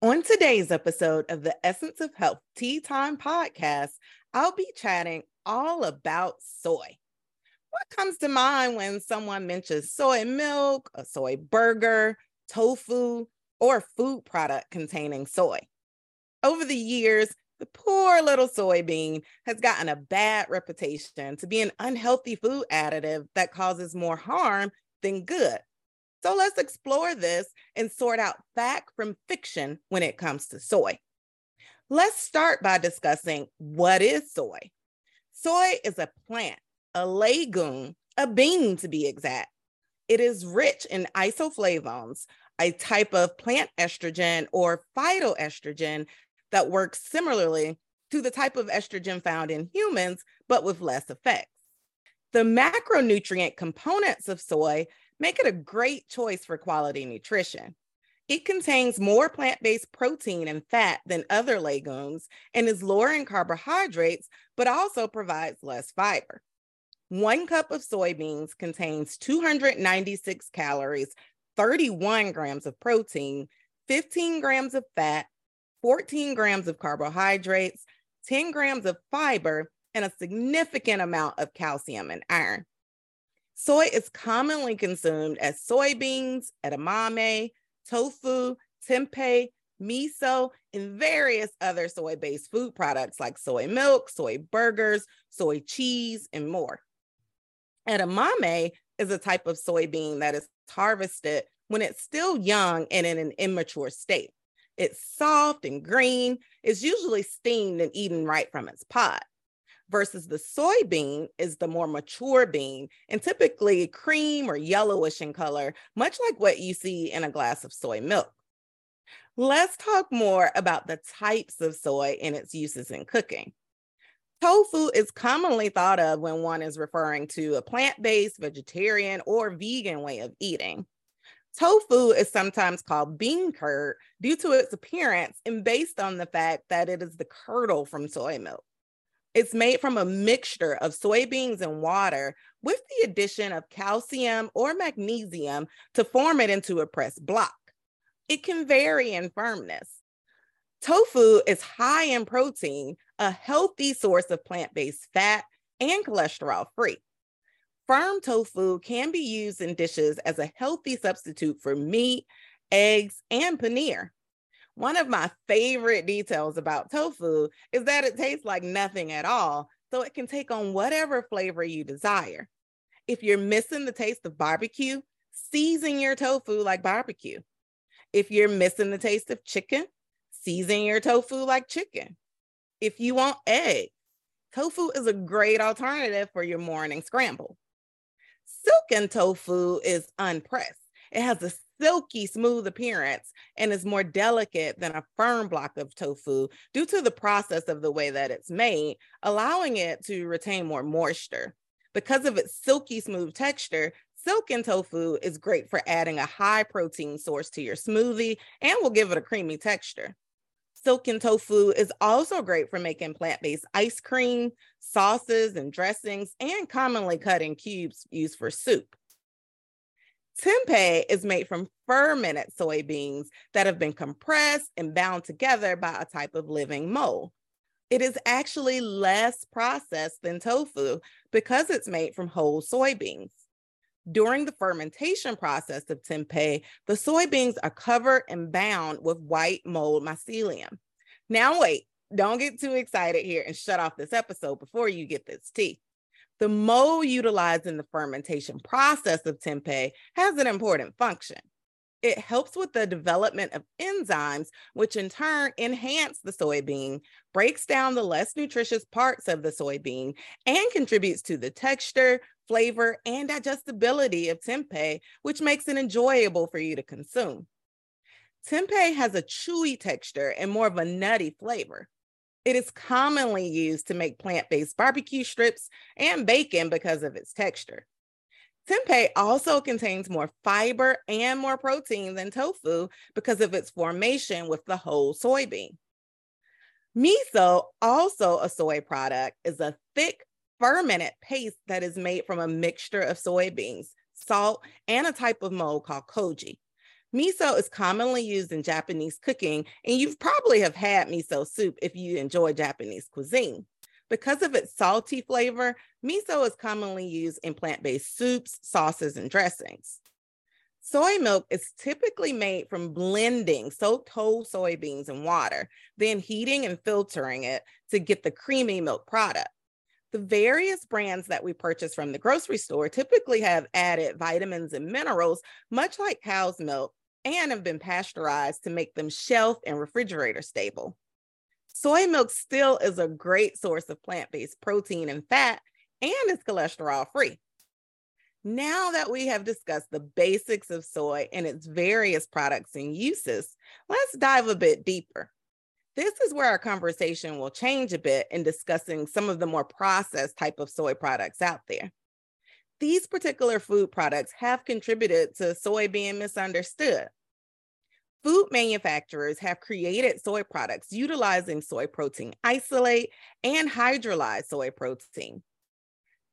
On today's episode of the Essence of Health Tea Time podcast, I'll be chatting all about soy. What comes to mind when someone mentions soy milk, a soy burger, tofu, or food product containing soy? Over the years, the poor little soybean has gotten a bad reputation to be an unhealthy food additive that causes more harm than good. So let's explore this and sort out fact from fiction when it comes to soy. Let's start by discussing what is soy. Soy is a plant, a legume, a bean to be exact. It is rich in isoflavones, a type of plant estrogen or phytoestrogen that works similarly to the type of estrogen found in humans, but with less effects. The macronutrient components of soy make it a great choice for quality nutrition. It contains more plant based protein and fat than other legumes and is lower in carbohydrates, but also provides less fiber. One cup of soybeans contains 296 calories, 31 grams of protein, 15 grams of fat, 14 grams of carbohydrates, 10 grams of fiber, and a significant amount of calcium and iron. Soy is commonly consumed as soybeans, edamame, tofu, tempeh, miso, and various other soy based food products like soy milk, soy burgers, soy cheese, and more. Edamame is a type of soybean that is harvested when it's still young and in an immature state. It's soft and green. It's usually steamed and eaten right from its pod versus the soybean is the more mature bean and typically cream or yellowish in color, much like what you see in a glass of soy milk. Let's talk more about the types of soy and its uses in cooking. Tofu is commonly thought of when one is referring to a plant based, vegetarian, or vegan way of eating. Tofu is sometimes called bean curd due to its appearance and based on the fact that it is the curdle from soy milk. It's made from a mixture of soybeans and water with the addition of calcium or magnesium to form it into a pressed block. It can vary in firmness. Tofu is high in protein, a healthy source of plant based fat, and cholesterol free. Firm tofu can be used in dishes as a healthy substitute for meat, eggs, and paneer. One of my favorite details about tofu is that it tastes like nothing at all, so it can take on whatever flavor you desire. If you're missing the taste of barbecue, season your tofu like barbecue. If you're missing the taste of chicken, season your tofu like chicken. If you want egg, tofu is a great alternative for your morning scramble. Silken tofu is unpressed. It has a silky smooth appearance and is more delicate than a firm block of tofu due to the process of the way that it's made, allowing it to retain more moisture. Because of its silky smooth texture, silken tofu is great for adding a high protein source to your smoothie and will give it a creamy texture. Silken tofu is also great for making plant based ice cream, sauces, and dressings, and commonly cut in cubes used for soup. Tempeh is made from fermented soybeans that have been compressed and bound together by a type of living mold. It is actually less processed than tofu because it's made from whole soybeans. During the fermentation process of tempeh, the soybeans are covered and bound with white mold mycelium. Now, wait, don't get too excited here and shut off this episode before you get this tea. The mold utilized in the fermentation process of tempeh has an important function. It helps with the development of enzymes, which in turn enhance the soybean, breaks down the less nutritious parts of the soybean, and contributes to the texture, flavor, and digestibility of tempeh, which makes it enjoyable for you to consume. Tempeh has a chewy texture and more of a nutty flavor. It is commonly used to make plant based barbecue strips and bacon because of its texture. Tempeh also contains more fiber and more protein than tofu because of its formation with the whole soybean. Miso, also a soy product, is a thick, fermented paste that is made from a mixture of soybeans, salt, and a type of mold called koji. Miso is commonly used in Japanese cooking, and you probably have had miso soup if you enjoy Japanese cuisine. Because of its salty flavor, miso is commonly used in plant based soups, sauces, and dressings. Soy milk is typically made from blending soaked whole soybeans and water, then heating and filtering it to get the creamy milk product. The various brands that we purchase from the grocery store typically have added vitamins and minerals, much like cow's milk, and have been pasteurized to make them shelf and refrigerator stable. Soy milk still is a great source of plant based protein and fat and is cholesterol free. Now that we have discussed the basics of soy and its various products and uses, let's dive a bit deeper. This is where our conversation will change a bit in discussing some of the more processed type of soy products out there. These particular food products have contributed to soy being misunderstood. Food manufacturers have created soy products utilizing soy protein isolate and hydrolyzed soy protein.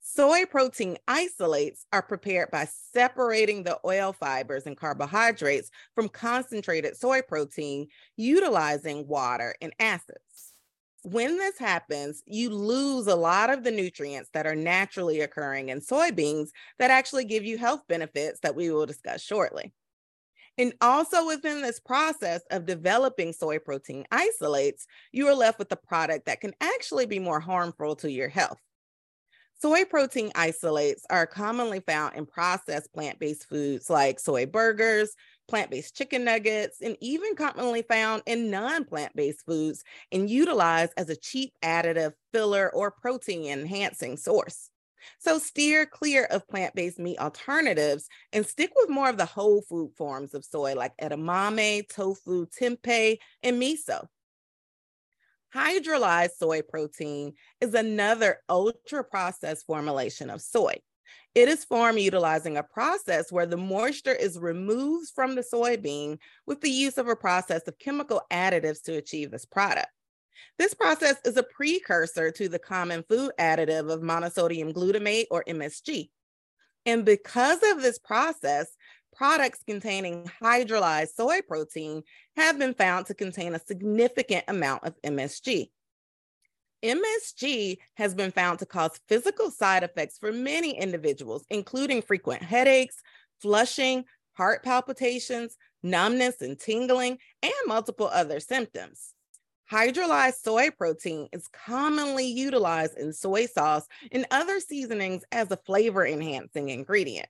Soy protein isolates are prepared by separating the oil fibers and carbohydrates from concentrated soy protein utilizing water and acids. When this happens, you lose a lot of the nutrients that are naturally occurring in soybeans that actually give you health benefits that we will discuss shortly. And also within this process of developing soy protein isolates, you are left with a product that can actually be more harmful to your health. Soy protein isolates are commonly found in processed plant based foods like soy burgers, plant based chicken nuggets, and even commonly found in non plant based foods and utilized as a cheap additive, filler, or protein enhancing source. So steer clear of plant based meat alternatives and stick with more of the whole food forms of soy like edamame, tofu, tempeh, and miso. Hydrolyzed soy protein is another ultra processed formulation of soy. It is formed utilizing a process where the moisture is removed from the soybean with the use of a process of chemical additives to achieve this product. This process is a precursor to the common food additive of monosodium glutamate or MSG. And because of this process, products containing hydrolyzed soy protein have been found to contain a significant amount of MSG. MSG has been found to cause physical side effects for many individuals, including frequent headaches, flushing, heart palpitations, numbness and tingling, and multiple other symptoms. Hydrolyzed soy protein is commonly utilized in soy sauce and other seasonings as a flavor enhancing ingredient.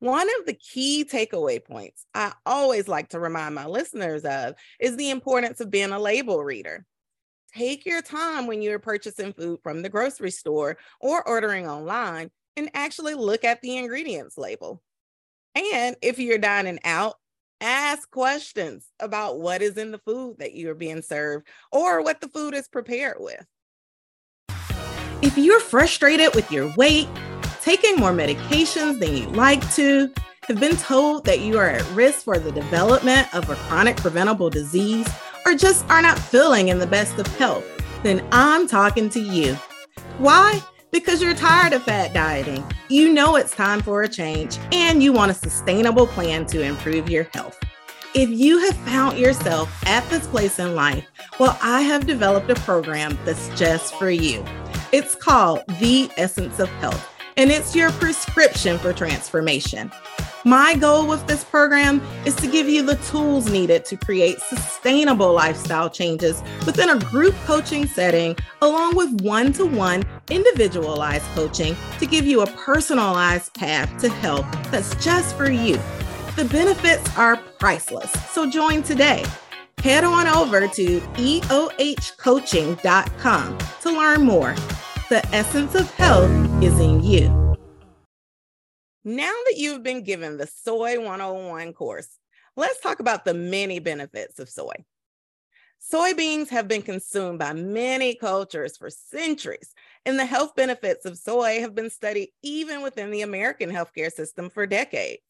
One of the key takeaway points I always like to remind my listeners of is the importance of being a label reader. Take your time when you're purchasing food from the grocery store or ordering online and actually look at the ingredients label. And if you're dining out, ask questions about what is in the food that you're being served or what the food is prepared with. If you're frustrated with your weight, taking more medications than you'd like to, have been told that you are at risk for the development of a chronic preventable disease, or just are not feeling in the best of health, then I'm talking to you. Why? Because you're tired of fat dieting. You know it's time for a change and you want a sustainable plan to improve your health. If you have found yourself at this place in life, well, I have developed a program that's just for you. It's called The Essence of Health, and it's your prescription for transformation. My goal with this program is to give you the tools needed to create sustainable lifestyle changes within a group coaching setting, along with one to one individualized coaching to give you a personalized path to health that's just for you. The benefits are priceless, so join today. Head on over to eohcoaching.com to learn more. The essence of health is in you. Now that you've been given the Soy 101 course, let's talk about the many benefits of soy. Soybeans have been consumed by many cultures for centuries, and the health benefits of soy have been studied even within the American healthcare system for decades.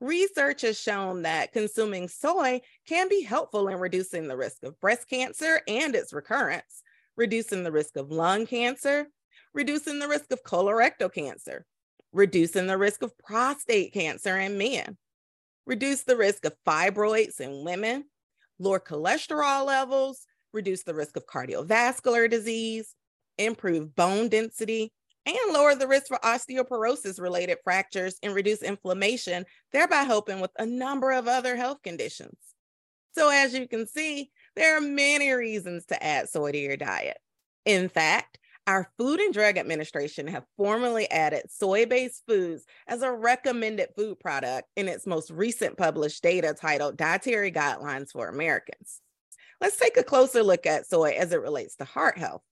Research has shown that consuming soy can be helpful in reducing the risk of breast cancer and its recurrence, reducing the risk of lung cancer, reducing the risk of colorectal cancer, reducing the risk of prostate cancer in men, reduce the risk of fibroids in women, lower cholesterol levels, reduce the risk of cardiovascular disease, improve bone density, and lower the risk for osteoporosis related fractures and reduce inflammation, thereby helping with a number of other health conditions. So, as you can see, there are many reasons to add soy to your diet. In fact, our Food and Drug Administration have formally added soy based foods as a recommended food product in its most recent published data titled Dietary Guidelines for Americans. Let's take a closer look at soy as it relates to heart health.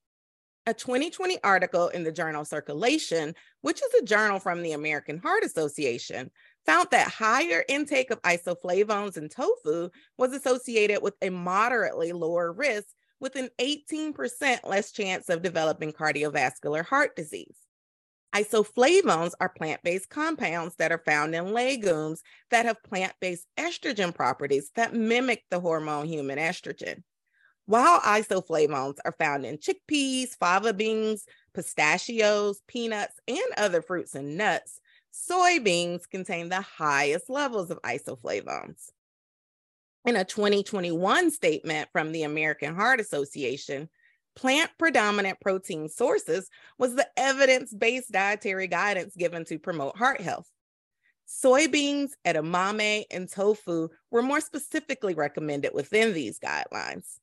A 2020 article in the journal Circulation, which is a journal from the American Heart Association, found that higher intake of isoflavones in tofu was associated with a moderately lower risk with an 18% less chance of developing cardiovascular heart disease. Isoflavones are plant based compounds that are found in legumes that have plant based estrogen properties that mimic the hormone human estrogen. While isoflavones are found in chickpeas, fava beans, pistachios, peanuts, and other fruits and nuts, soybeans contain the highest levels of isoflavones. In a 2021 statement from the American Heart Association, plant predominant protein sources was the evidence based dietary guidance given to promote heart health. Soybeans, edamame, and tofu were more specifically recommended within these guidelines.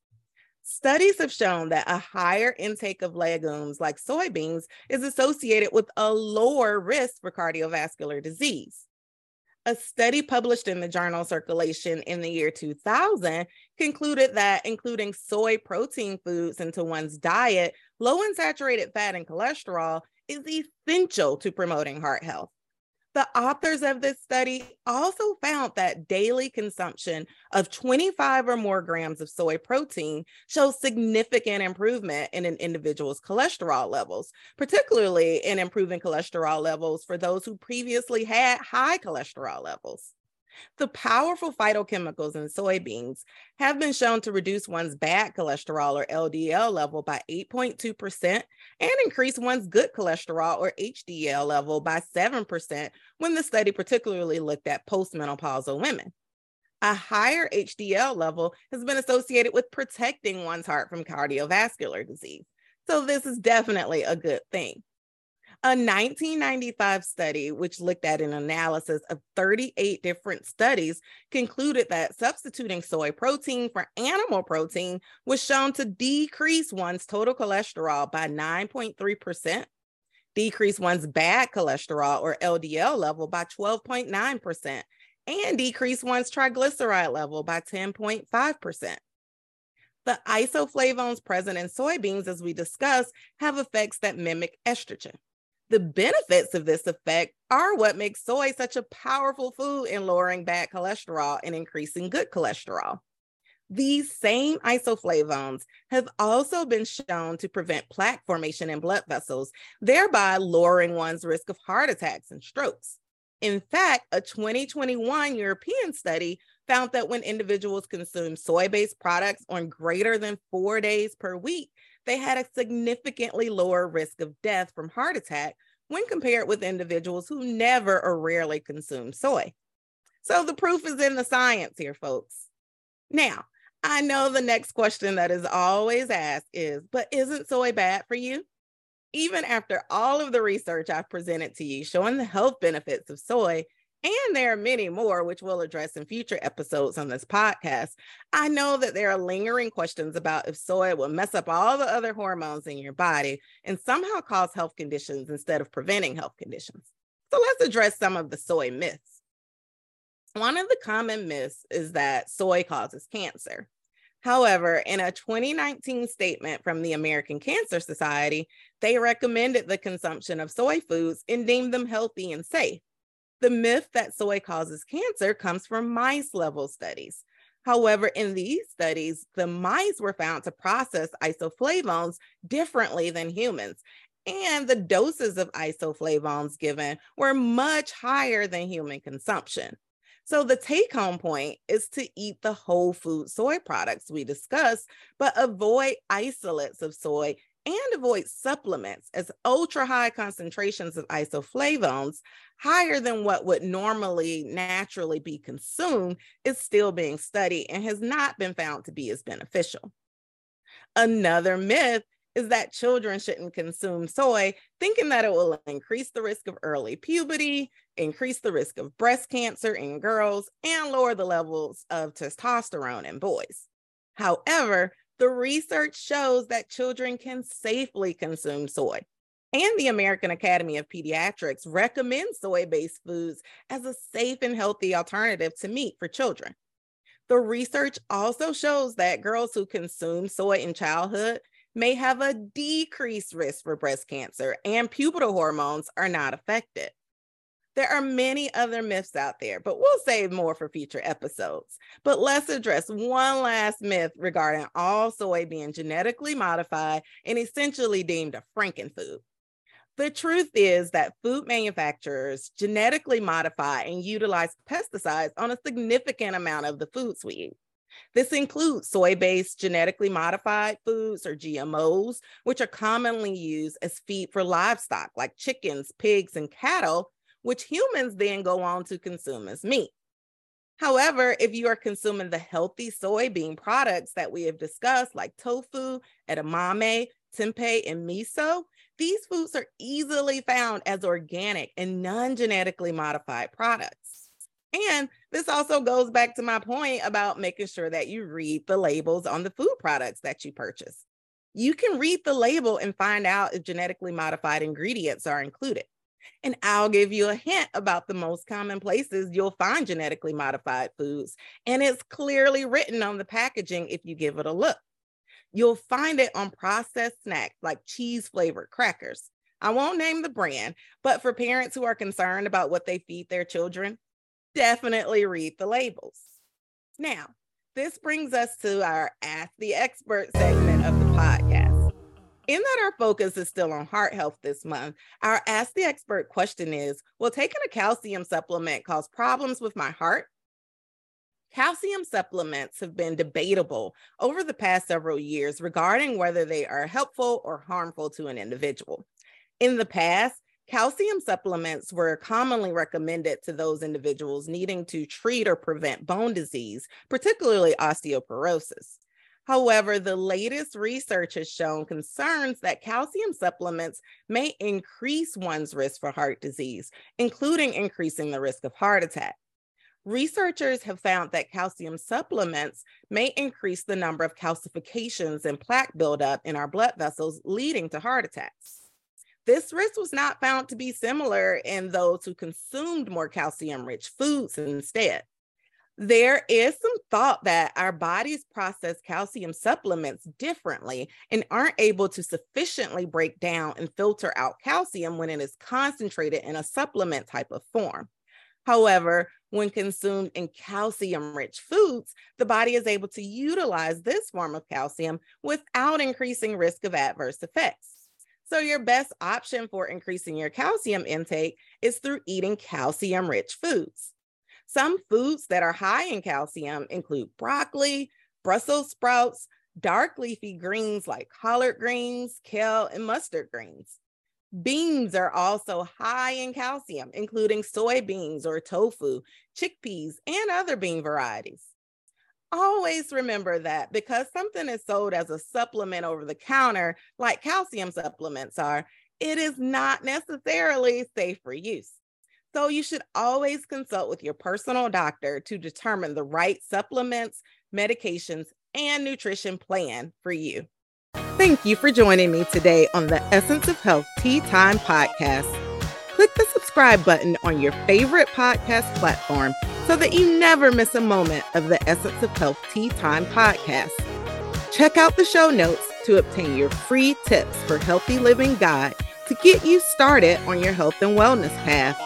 Studies have shown that a higher intake of legumes like soybeans is associated with a lower risk for cardiovascular disease. A study published in the journal Circulation in the year 2000 concluded that including soy protein foods into one's diet, low in saturated fat and cholesterol, is essential to promoting heart health. The authors of this study also found that daily consumption of 25 or more grams of soy protein shows significant improvement in an individual's cholesterol levels, particularly in improving cholesterol levels for those who previously had high cholesterol levels. The powerful phytochemicals in soybeans have been shown to reduce one's bad cholesterol or LDL level by 8.2% and increase one's good cholesterol or HDL level by 7% when the study particularly looked at postmenopausal women. A higher HDL level has been associated with protecting one's heart from cardiovascular disease. So, this is definitely a good thing. A 1995 study, which looked at an analysis of 38 different studies, concluded that substituting soy protein for animal protein was shown to decrease one's total cholesterol by 9.3%, decrease one's bad cholesterol or LDL level by 12.9%, and decrease one's triglyceride level by 10.5%. The isoflavones present in soybeans, as we discussed, have effects that mimic estrogen. The benefits of this effect are what makes soy such a powerful food in lowering bad cholesterol and increasing good cholesterol. These same isoflavones have also been shown to prevent plaque formation in blood vessels, thereby lowering one's risk of heart attacks and strokes. In fact, a 2021 European study found that when individuals consume soy based products on greater than four days per week, they had a significantly lower risk of death from heart attack when compared with individuals who never or rarely consume soy. So the proof is in the science here, folks. Now, I know the next question that is always asked is, but isn't soy bad for you? Even after all of the research I've presented to you showing the health benefits of soy, and there are many more, which we'll address in future episodes on this podcast. I know that there are lingering questions about if soy will mess up all the other hormones in your body and somehow cause health conditions instead of preventing health conditions. So let's address some of the soy myths. One of the common myths is that soy causes cancer. However, in a 2019 statement from the American Cancer Society, they recommended the consumption of soy foods and deemed them healthy and safe. The myth that soy causes cancer comes from mice level studies. However, in these studies, the mice were found to process isoflavones differently than humans. And the doses of isoflavones given were much higher than human consumption. So, the take home point is to eat the whole food soy products we discussed, but avoid isolates of soy and avoid supplements as ultra high concentrations of isoflavones, higher than what would normally naturally be consumed, is still being studied and has not been found to be as beneficial. Another myth is that children shouldn't consume soy, thinking that it will increase the risk of early puberty, increase the risk of breast cancer in girls, and lower the levels of testosterone in boys. However, the research shows that children can safely consume soy. And the American Academy of Pediatrics recommends soy based foods as a safe and healthy alternative to meat for children. The research also shows that girls who consume soy in childhood may have a decreased risk for breast cancer, and pubertal hormones are not affected. There are many other myths out there, but we'll save more for future episodes. But let's address one last myth regarding all soy being genetically modified and essentially deemed a frankenfood. The truth is that food manufacturers genetically modify and utilize pesticides on a significant amount of the foods we eat. This includes soy based genetically modified foods or GMOs, which are commonly used as feed for livestock like chickens, pigs, and cattle, which humans then go on to consume as meat. However, if you are consuming the healthy soybean products that we have discussed, like tofu, edamame, tempeh, and miso, these foods are easily found as organic and non genetically modified products. And this also goes back to my point about making sure that you read the labels on the food products that you purchase. You can read the label and find out if genetically modified ingredients are included. And I'll give you a hint about the most common places you'll find genetically modified foods. And it's clearly written on the packaging if you give it a look. You'll find it on processed snacks like cheese flavored crackers. I won't name the brand, but for parents who are concerned about what they feed their children, definitely read the labels. Now, this brings us to our Ask the Expert segment of the podcast. In that our focus is still on heart health this month, our Ask the Expert question is Will taking a calcium supplement cause problems with my heart? Calcium supplements have been debatable over the past several years regarding whether they are helpful or harmful to an individual. In the past, calcium supplements were commonly recommended to those individuals needing to treat or prevent bone disease, particularly osteoporosis. However, the latest research has shown concerns that calcium supplements may increase one's risk for heart disease, including increasing the risk of heart attack. Researchers have found that calcium supplements may increase the number of calcifications and plaque buildup in our blood vessels, leading to heart attacks. This risk was not found to be similar in those who consumed more calcium rich foods instead there is some thought that our bodies process calcium supplements differently and aren't able to sufficiently break down and filter out calcium when it is concentrated in a supplement type of form. However, when consumed in calcium rich foods, the body is able to utilize this form of calcium without increasing risk of adverse effects. So, your best option for increasing your calcium intake is through eating calcium rich foods. Some foods that are high in calcium include broccoli, Brussels sprouts, dark leafy greens like collard greens, kale, and mustard greens. Beans are also high in calcium, including soybeans or tofu, chickpeas, and other bean varieties. Always remember that because something is sold as a supplement over the counter, like calcium supplements are, it is not necessarily safe for use. So you should always consult with your personal doctor to determine the right supplements, medications, and nutrition plan for you. Thank you for joining me today on the Essence of Health Tea Time podcast. Click the subscribe button on your favorite podcast platform so that you never miss a moment of the Essence of Health Tea Time podcast. Check out the show notes to obtain your free tips for healthy living guide to get you started on your health and wellness path.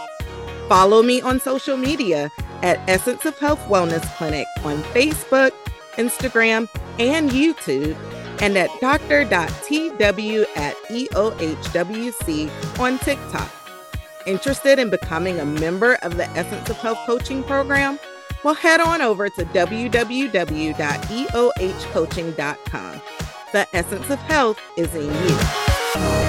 Follow me on social media at Essence of Health Wellness Clinic on Facebook, Instagram, and YouTube, and at dr.tw at EOHWC on TikTok. Interested in becoming a member of the Essence of Health coaching program? Well, head on over to www.eohcoaching.com. The essence of health is in you.